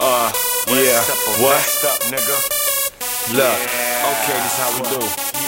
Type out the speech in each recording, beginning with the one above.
Uh, yeah. What? up, nigga. Look. Okay, this how we do.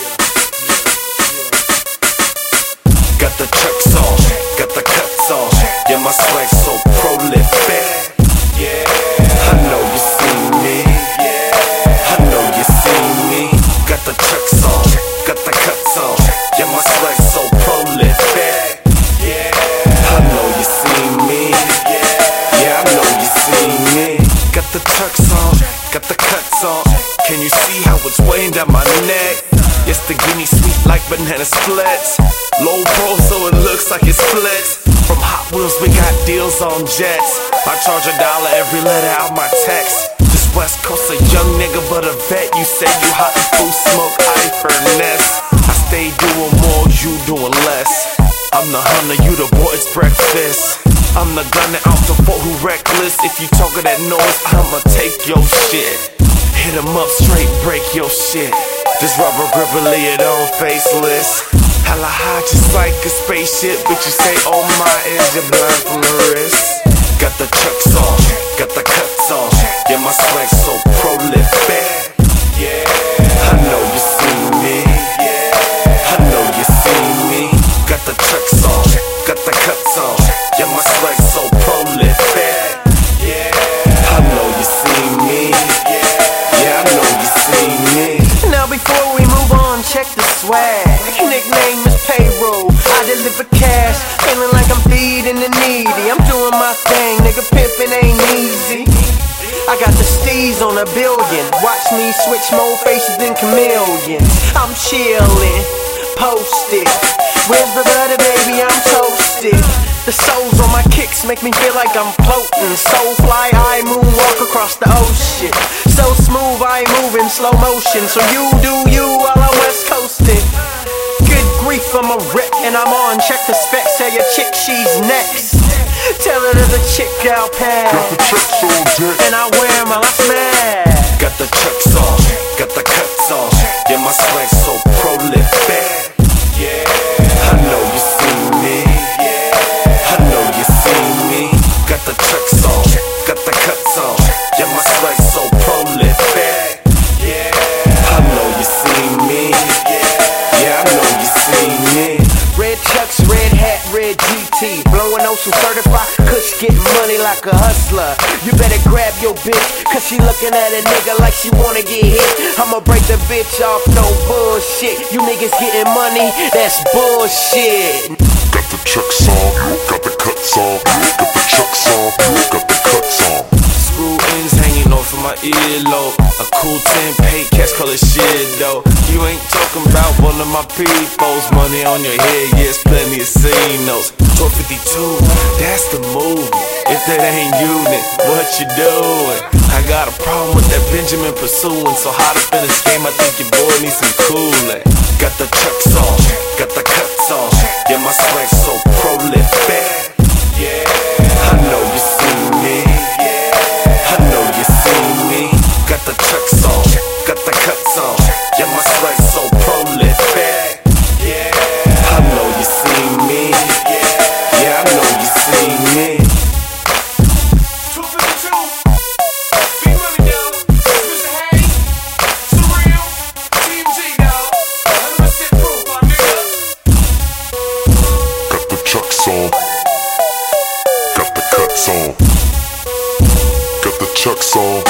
Cuts on. Can you see how it's weighing down my neck? Yes, the guinea sweet like banana splits. Low pro, so it looks like it splits. From Hot Wheels, we got deals on jets. I charge a dollar every letter out my text. This West Coast, a young nigga, but a vet. You say you hot and food smoke, I furnace. I stay doing more, you doing less. I'm the hunter, you the boy's breakfast. I'm the gunner out the four who reckless. If you talking that noise, I'ma take your shit. Hit 'em up straight, break your shit. This rubber gripper lay it on faceless. Hella high, just like a spaceship. But you say, oh my, is your blind from the wrist? Got the chucks on, got the cuts on. Yeah, my swag swag. Nickname is payroll. I deliver cash, feeling like I'm feeding the needy. I'm doing my thing, nigga. Pimping ain't easy. I got the steez on a billion. Watch me switch more faces than chameleons. I'm chillin', posted. Where's the butter, baby? I'm toasted. The soles on my kicks make me feel like I'm floating. So fly, I moonwalk across the ocean. So smooth, I move in slow motion. So you do you while I'm west coasting. Good grief, I'm a rip and I'm on. Check the specs, tell your chick she's next. Tell her there's a chick out past. Got the chucks on deck. And I wear 'em while I smash. Got the chucks on, got the cuts on. Yeah, my swag so Blowing ocean certified, kush getting money like a hustler. You better grab your bitch, cause she looking at a nigga like she wanna get hit. I'ma break the bitch off, no bullshit. You niggas getting money, that's bullshit. Got the chucks on, got the cuts on, got the chucks on, got the cuts on. Screw ends hanging off of my earlobe. Cool 10 pay cash color shit though. You ain't talking about one of my peoples. Money on your head, yes, plenty of C-notes. 1252, that's the move. If that ain't you, then what you doing? I got a problem with that Benjamin pursuing. So hot up in this game, I think your boy needs some cooling. Got the chucks on, got the cuts on. Yeah, Got the chucks on, got the cuts on. Yeah, my swag so prolific. Yeah, I know you see me. Yeah, I know you see me. 252. Big money, y'all. Mr. Haze. Surreal. TMG, y'all. 100% proof, my nigga. Got the chucks on, got the cuts on, got the chucks on,